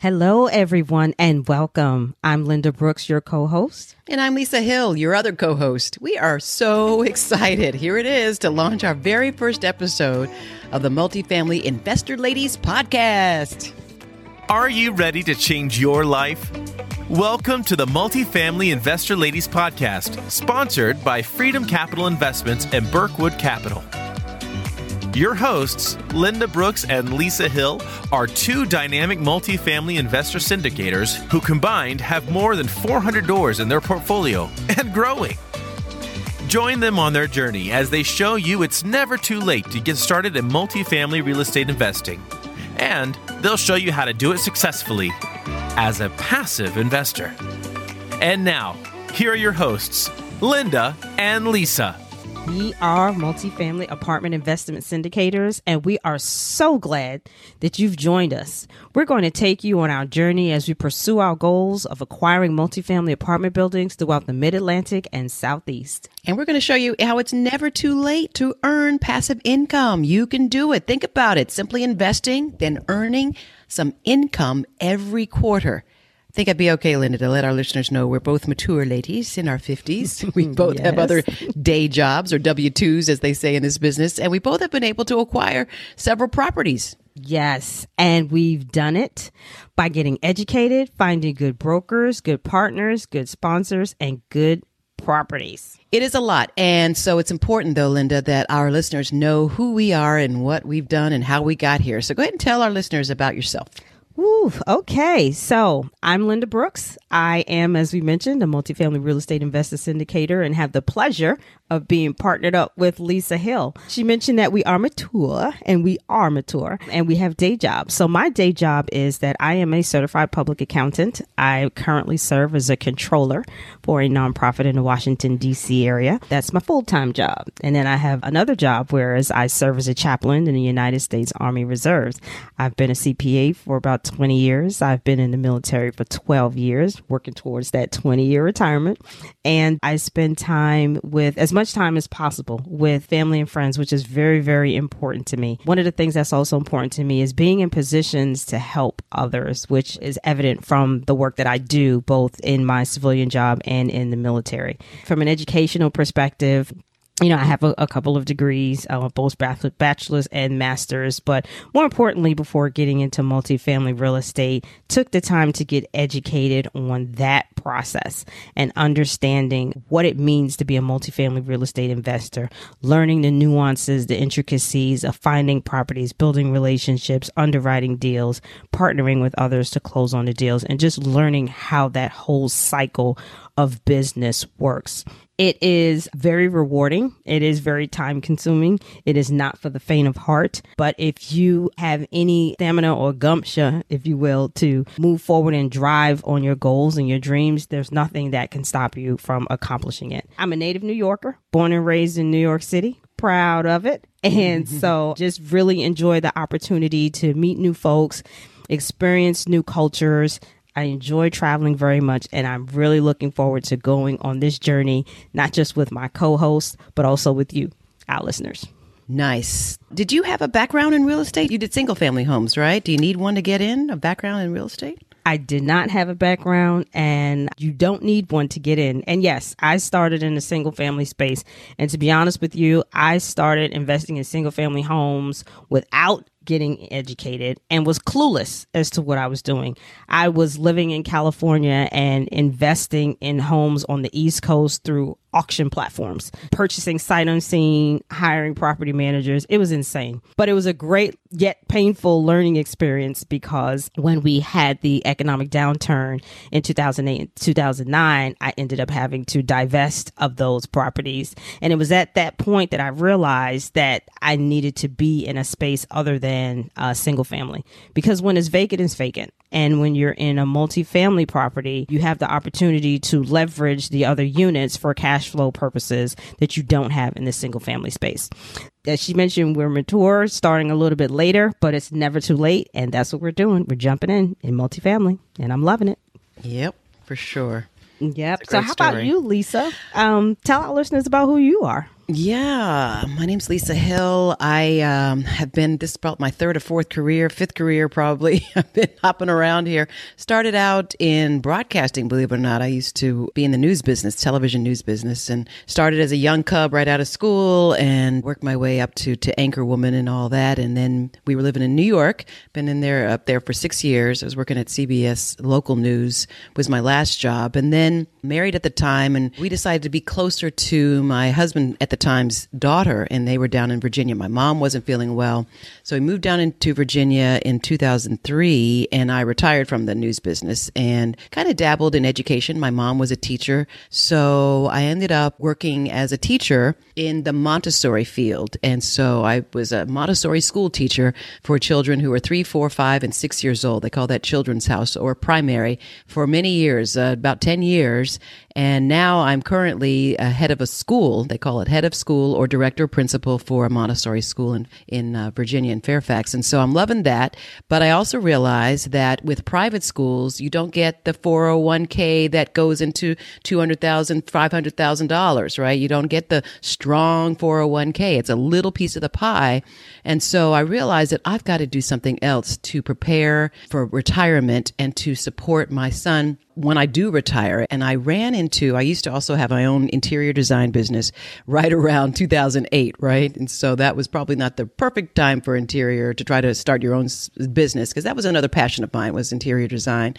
Hello, everyone, and welcome. I'm Linda Brooks, your co host. And I'm Lisa Hill, your other co host. We are so excited. Here it is to launch our very first episode of the Multifamily Investor Ladies podcast. Are you ready to change your life? Welcome to the Multifamily Investor Ladies podcast, sponsored by Freedom Capital Investments and Burkwood Capital. Your hosts, Linda Brooks and Lisa Hill, are two dynamic multifamily investor syndicators who combined have more than 400 doors in their portfolio and growing. Join them on their journey as they show you it's never too late to get started in multifamily real estate investing. And they'll show you how to do it successfully as a passive investor. And now, here are your hosts, Linda and Lisa. We are multifamily apartment investment syndicators, and we are so glad that you've joined us. We're going to take you on our journey as we pursue our goals of acquiring multifamily apartment buildings throughout the Mid Atlantic and Southeast. And we're going to show you how it's never too late to earn passive income. You can do it. Think about it simply investing, then earning some income every quarter. I think I'd be okay, Linda, to let our listeners know we're both mature ladies in our 50s. We both yes. have other day jobs or W 2s, as they say in this business, and we both have been able to acquire several properties. Yes. And we've done it by getting educated, finding good brokers, good partners, good sponsors, and good properties. It is a lot. And so it's important, though, Linda, that our listeners know who we are and what we've done and how we got here. So go ahead and tell our listeners about yourself. Ooh, okay. So I'm Linda Brooks. I am, as we mentioned, a multifamily real estate investor syndicator and have the pleasure of being partnered up with Lisa Hill. She mentioned that we are mature and we are mature and we have day jobs. So my day job is that I am a certified public accountant. I currently serve as a controller for a nonprofit in the Washington DC area. That's my full-time job. And then I have another job whereas I serve as a chaplain in the United States Army Reserves. I've been a CPA for about 20 years. I've been in the military for 12 years, working towards that 20 year retirement. And I spend time with as much time as possible with family and friends, which is very, very important to me. One of the things that's also important to me is being in positions to help others, which is evident from the work that I do both in my civilian job and in the military. From an educational perspective, you know, I have a, a couple of degrees, uh, both bachelor's and master's, but more importantly, before getting into multifamily real estate, took the time to get educated on that process and understanding what it means to be a multifamily real estate investor, learning the nuances, the intricacies of finding properties, building relationships, underwriting deals, partnering with others to close on the deals, and just learning how that whole cycle of business works. It is very rewarding. It is very time consuming. It is not for the faint of heart. But if you have any stamina or gumption, if you will, to move forward and drive on your goals and your dreams, there's nothing that can stop you from accomplishing it. I'm a native New Yorker, born and raised in New York City. Proud of it. And so just really enjoy the opportunity to meet new folks, experience new cultures, I enjoy traveling very much, and I'm really looking forward to going on this journey, not just with my co host, but also with you, our listeners. Nice. Did you have a background in real estate? You did single family homes, right? Do you need one to get in, a background in real estate? I did not have a background and you don't need one to get in. And yes, I started in a single family space. And to be honest with you, I started investing in single family homes without getting educated and was clueless as to what I was doing. I was living in California and investing in homes on the East Coast through auction platforms, purchasing sight unseen, hiring property managers. It was insane. But it was a great yet painful learning experience because when we had the economic downturn in 2008 and 2009, I ended up having to divest of those properties. And it was at that point that I realized that I needed to be in a space other than a single family because when it's vacant, it's vacant. And when you're in a multifamily property, you have the opportunity to leverage the other units for cash flow purposes that you don't have in the single family space. As she mentioned, we're mature, starting a little bit later, but it's never too late. And that's what we're doing. We're jumping in in multifamily, and I'm loving it. Yep, for sure. Yep. So, how story. about you, Lisa? Um, tell our listeners about who you are. Yeah, my name's Lisa Hill. I um, have been this is about my third or fourth career, fifth career probably. I've been hopping around here. Started out in broadcasting, believe it or not. I used to be in the news business, television news business, and started as a young cub right out of school and worked my way up to to anchor woman and all that. And then we were living in New York. Been in there up there for six years. I was working at CBS local news was my last job, and then married at the time, and we decided to be closer to my husband at the time's daughter, and they were down in Virginia. My mom wasn't feeling well, so we moved down into Virginia in 2003, and I retired from the news business and kind of dabbled in education. My mom was a teacher, so I ended up working as a teacher in the Montessori field, and so I was a Montessori school teacher for children who were three, four, five, and six years old. They call that Children's House or primary for many years, uh, about 10 years. And now I'm currently a head of a school. They call it head of school or director principal for a Montessori school in, in uh, Virginia and Fairfax. And so I'm loving that. But I also realize that with private schools, you don't get the 401k that goes into $200,000, $500,000, right? You don't get the strong 401k. It's a little piece of the pie. And so I realized that I've got to do something else to prepare for retirement and to support my son when I do retire. And I ran into, I used to also have my own interior design business right around 2008, right? And so that was probably not the perfect time for interior to try to start your own business because that was another passion of mine was interior design.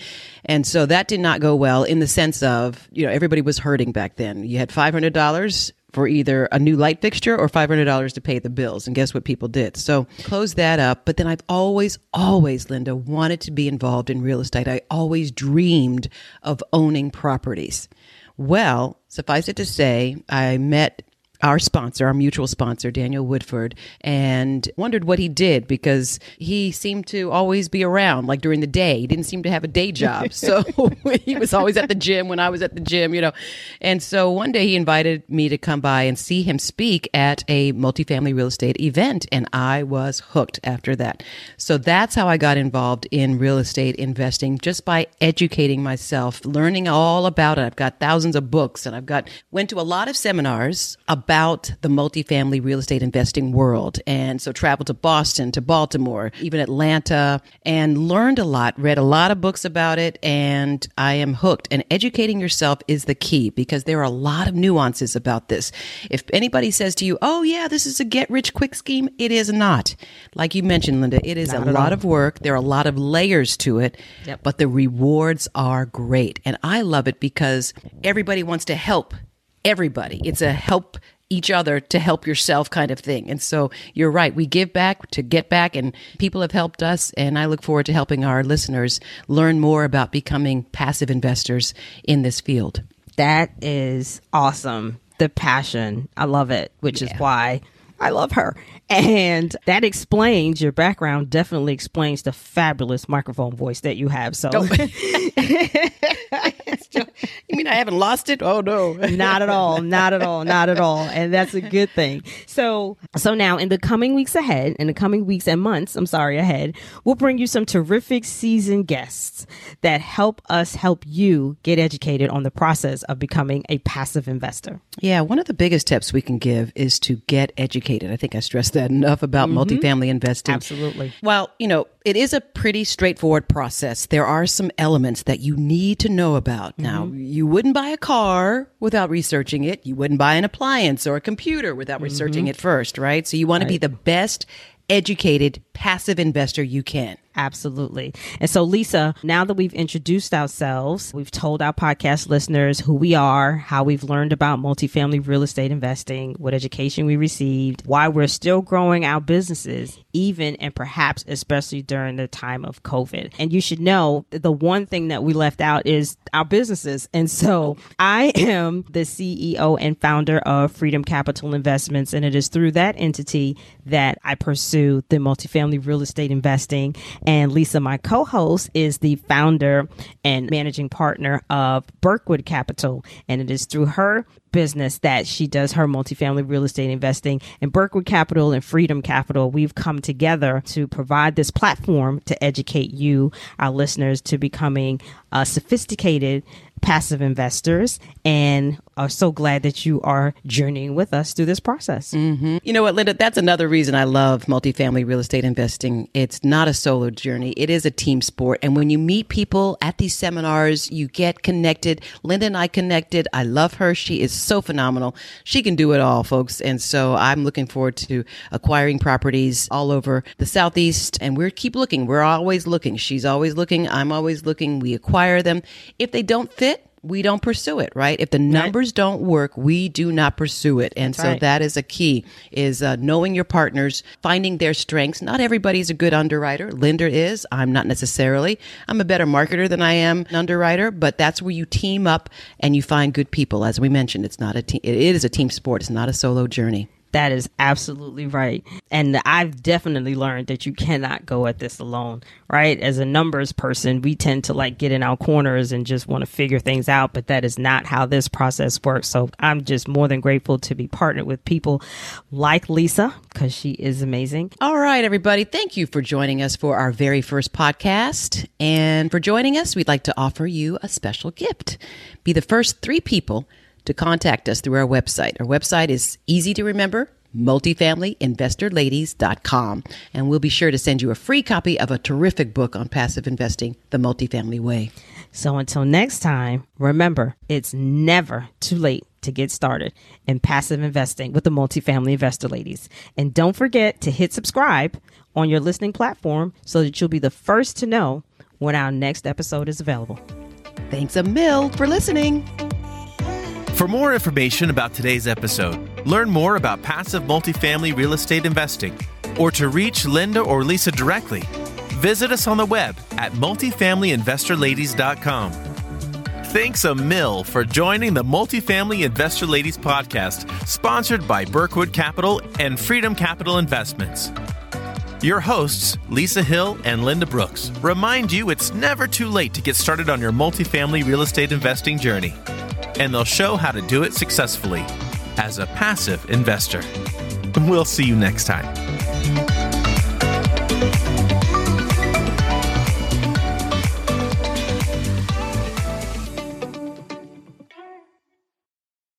And so that did not go well in the sense of, you know, everybody was hurting back then. You had $500 for either a new light fixture or $500 to pay the bills. And guess what people did? So close that up. But then I've always, always, Linda, wanted to be involved in real estate. I always dreamed of owning properties. Well, suffice it to say, I met our sponsor, our mutual sponsor, Daniel Woodford, and wondered what he did because he seemed to always be around, like during the day. He didn't seem to have a day job. So he was always at the gym when I was at the gym, you know. And so one day he invited me to come by and see him speak at a multifamily real estate event. And I was hooked after that. So that's how I got involved in real estate investing just by educating myself, learning all about it. I've got thousands of books and I've got, went to a lot of seminars about about the multifamily real estate investing world. And so traveled to Boston, to Baltimore, even Atlanta, and learned a lot, read a lot of books about it, and I am hooked. And educating yourself is the key because there are a lot of nuances about this. If anybody says to you, oh, yeah, this is a get rich quick scheme, it is not. Like you mentioned, Linda, it is not a lot all. of work. There are a lot of layers to it, yep. but the rewards are great. And I love it because everybody wants to help everybody. It's a help each other to help yourself kind of thing. And so you're right. We give back to get back, and people have helped us. And I look forward to helping our listeners learn more about becoming passive investors in this field. That is awesome. The passion. I love it, which yeah. is why I love her. And that explains your background, definitely explains the fabulous microphone voice that you have. So, oh. you mean I haven't lost it? Oh, no. not at all. Not at all. Not at all. And that's a good thing. So, so now in the coming weeks ahead, in the coming weeks and months, I'm sorry, ahead, we'll bring you some terrific seasoned guests that help us help you get educated on the process of becoming a passive investor. Yeah. One of the biggest tips we can give is to get educated. I think I stressed that enough about mm-hmm. multifamily investing. Absolutely. Well, you know, it is a pretty straightforward process. There are some elements that you need to know about. Mm-hmm. Now, you wouldn't buy a car without researching it. You wouldn't buy an appliance or a computer without mm-hmm. researching it first, right? So you want right. to be the best educated passive investor you can. Absolutely. And so, Lisa, now that we've introduced ourselves, we've told our podcast listeners who we are, how we've learned about multifamily real estate investing, what education we received, why we're still growing our businesses, even and perhaps especially during the time of COVID. And you should know the one thing that we left out is our businesses. And so, I am the CEO and founder of Freedom Capital Investments, and it is through that entity that I pursue the multifamily real estate investing and Lisa, my co host, is the founder and managing partner of Berkwood Capital. And it is through her business that she does her multifamily real estate investing. And Berkwood Capital and Freedom Capital, we've come together to provide this platform to educate you, our listeners, to becoming uh, sophisticated passive investors. And are so glad that you are journeying with us through this process. Mm-hmm. You know what, Linda? That's another reason I love multifamily real estate investing. It's not a solo journey, it is a team sport. And when you meet people at these seminars, you get connected. Linda and I connected. I love her. She is so phenomenal. She can do it all, folks. And so I'm looking forward to acquiring properties all over the Southeast. And we keep looking. We're always looking. She's always looking. I'm always looking. We acquire them. If they don't fit, we don't pursue it, right? If the numbers right. don't work, we do not pursue it. And That's so right. that is a key is uh, knowing your partners, finding their strengths. Not everybody's a good underwriter. Linda is. I'm not necessarily. I'm a better marketer than I am an underwriter, but that's where you team up and you find good people. As we mentioned, it's not a team. It is a team sport. It's not a solo journey. That is absolutely right. And I've definitely learned that you cannot go at this alone, right? As a numbers person, we tend to like get in our corners and just want to figure things out, but that is not how this process works. So I'm just more than grateful to be partnered with people like Lisa because she is amazing. All right, everybody. Thank you for joining us for our very first podcast. And for joining us, we'd like to offer you a special gift. Be the first three people to contact us through our website. Our website is easy to remember multifamilyinvestorladies.com. And we'll be sure to send you a free copy of a terrific book on passive investing, The Multifamily Way. So until next time, remember, it's never too late to get started in passive investing with the Multifamily Investor Ladies. And don't forget to hit subscribe on your listening platform so that you'll be the first to know when our next episode is available. Thanks a mill for listening. For more information about today's episode, learn more about passive multifamily real estate investing, or to reach Linda or Lisa directly, visit us on the web at multifamilyinvestorladies.com. Thanks a mill for joining the Multifamily Investor Ladies podcast, sponsored by Berkwood Capital and Freedom Capital Investments. Your hosts, Lisa Hill and Linda Brooks, remind you it's never too late to get started on your multifamily real estate investing journey and they'll show how to do it successfully as a passive investor. We'll see you next time.